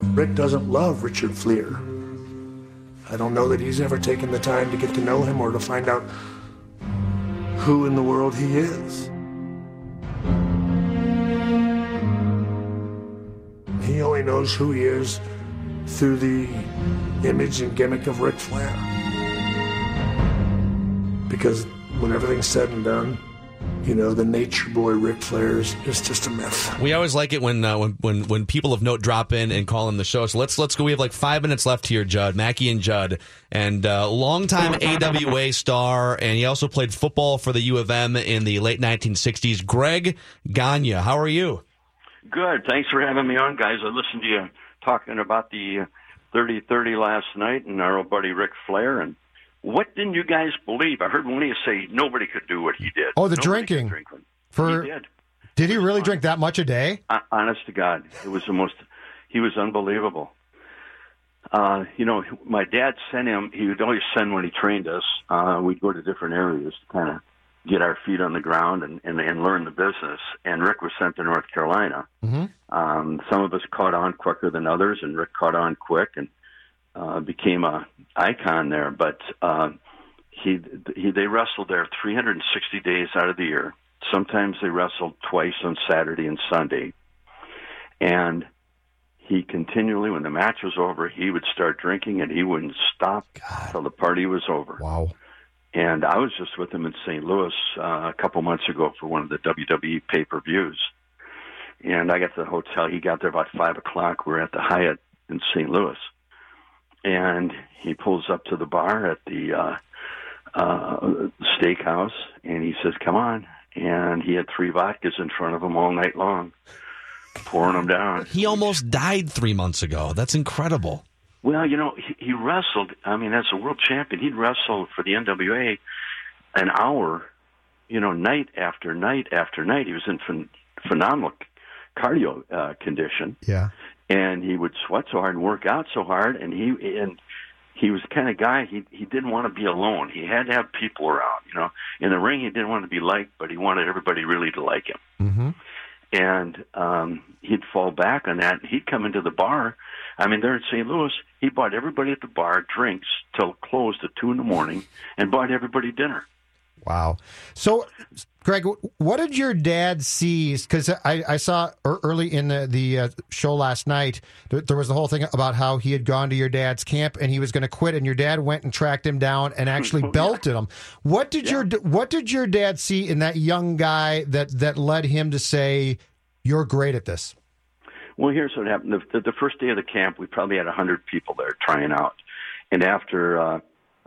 Rick doesn't love Richard Fliehr. I don't know that he's ever taken the time to get to know him or to find out who in the world he is. He only knows who he is through the image and gimmick of Ric Flair. Because when everything's said and done, you know, the nature boy Ric Flair is, is just a myth. We always like it when, uh, when when when people of note drop in and call in the show. So let's let's go. We have like five minutes left here, Judd, Mackey, and Judd, and uh, longtime AWA star, and he also played football for the U of M in the late 1960s. Greg Gagne, how are you? Good. Thanks for having me on, guys. I listened to you talking about the 30-30 last night and our old buddy Ric Flair and what didn't you guys believe? I heard one of you say nobody could do what he did. Oh, the Nobody drinking. drink For he did. did he really drink that much a day? Uh, honest to God, it was the most. He was unbelievable. Uh, you know, my dad sent him. He would always send when he trained us. Uh, we'd go to different areas to kind of get our feet on the ground and, and, and learn the business. And Rick was sent to North Carolina. Mm-hmm. Um, some of us caught on quicker than others, and Rick caught on quick and uh, became a icon there. But uh, he, he they wrestled there 360 days out of the year. Sometimes they wrestled twice on Saturday and Sunday, and he continually, when the match was over, he would start drinking, and he wouldn't stop till the party was over. Wow. And I was just with him in St. Louis uh, a couple months ago for one of the WWE pay per views. And I got to the hotel. He got there about five o'clock. We're at the Hyatt in St. Louis, and he pulls up to the bar at the uh, uh, steakhouse, and he says, "Come on!" And he had three vodkas in front of him all night long, pouring them down. He almost died three months ago. That's incredible. Well, you know, he, he wrestled. I mean, as a world champion, he'd wrestle for the NWA an hour, you know, night after night after night. He was in phen- phenomenal cardio uh, condition, Yeah. And he would sweat so hard and work out so hard. And he and he was the kind of guy he he didn't want to be alone. He had to have people around. You know, in the ring, he didn't want to be liked, but he wanted everybody really to like him Mm-hmm. and um, he'd fall back on that. He'd come into the bar. I mean, there in St. Louis, he bought everybody at the bar drinks till it closed at two in the morning, and bought everybody dinner. Wow. So, Greg, what did your dad see? Because I, I saw early in the, the uh, show last night, there was the whole thing about how he had gone to your dad's camp and he was going to quit, and your dad went and tracked him down and actually Oh, yeah. belted him. What did your What did your dad see in that young guy that that led him to say, "You're great at this"? Well, here's what happened. The, the, first day of the camp, we probably had a 100 people there trying out. And after, uh,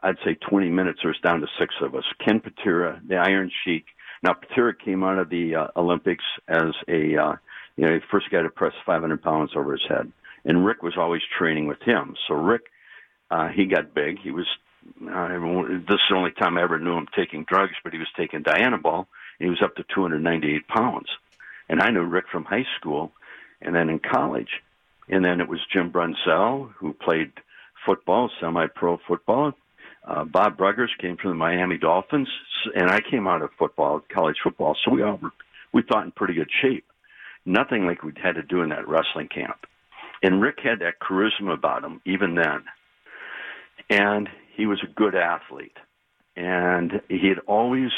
I'd say 20 minutes, there was down to six of us. Ken Patera, the Iron Sheik. Now, Patera came out of the uh, Olympics as a, uh, you know, first guy to press 500 pounds over his head. And Rick was always training with him. So Rick, uh, he got big. He was, uh, this is the only time I ever knew him taking drugs, but he was taking Dianabol, and he was up to 298 pounds. And I knew Rick from high school and then in college. And then it was Jim Brunzell, who played football, semi-pro football. Uh, Bob Bruggers came from the Miami Dolphins, and I came out of football, college football. So we all were, we thought in pretty good shape. Nothing like we'd had to do in that wrestling camp. And Rick had that charisma about him even then. And he was a good athlete. And he had always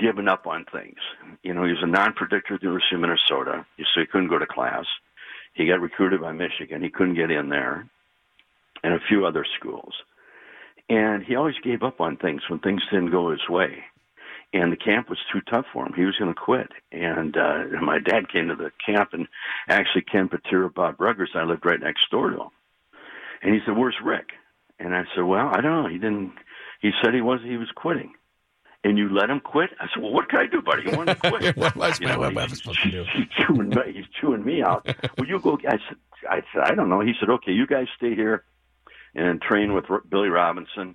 given up on things. You know, he was a non-predictor at the University of Minnesota, so he couldn't go to class. he got recruited by Michigan. He couldn't get in there, and a few other schools. And he always gave up on things when things didn't go his way. And the camp was too tough for him. He was going to quit. And uh, my dad came to the camp, and actually Ken Patera, Bob Bruggers, I lived right next door to him. And he said, "Where's Rick?" And I said, "Well, I don't know. He didn't. He said he was he was quitting." And you let him quit? I said, "Well, what can I do, buddy? He wanted to quit." what was You know, what he's- supposed to do? He's chewing me. He's chewing me out. Will you go? I said, I said, I don't know. He said, okay, you guys stay here and train with R- Billy Robinson.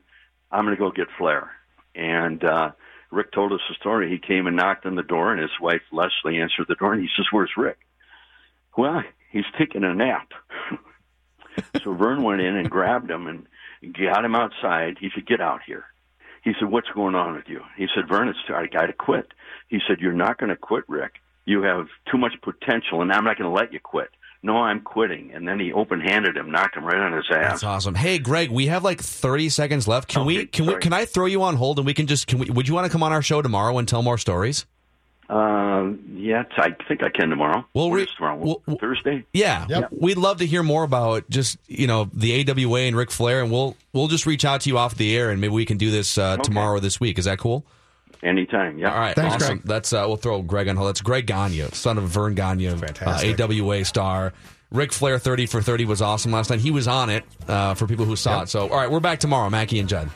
I'm going to go get Flair. And uh, Rick told us the story. He came and knocked on the door, and his wife Leslie answered the door, and he says, "Where's Rick?" Well, he's taking a nap. so Vern went in and grabbed him and got him outside. He said, "Get out here." He said, "What's going on with you?" He said, "Vern, it's I got to quit." He said, "You're not going to quit, Rick. You have too much potential, and I'm not going to let you quit." No, I'm quitting. And then he open-handed him, knocked him right on his ass. That's awesome. Hey, Greg, we have like 30 seconds left. Can we Okay, can we can I throw you on hold and we can just can we would you want to come on our show tomorrow and tell more stories? Um, yeah, I think I can tomorrow. Well, What we- is tomorrow? well, well- Thursday. Yeah, Yep. we'd love to hear more about just you know the AWA and Ric Flair, and we'll we'll just reach out to you off the air, and maybe we can do this uh, tomorrow or this week. Is that cool? Anytime. Yeah. All right, Thanks, awesome. Greg. That's uh, we'll throw Greg on hold. That's Greg Gagne, son of Vern Gagne, uh, AWA star. Ric Flair thirty for thirty was awesome last night. He was on it uh, for people who saw it. So all right, we're back tomorrow, Mackey and Judd.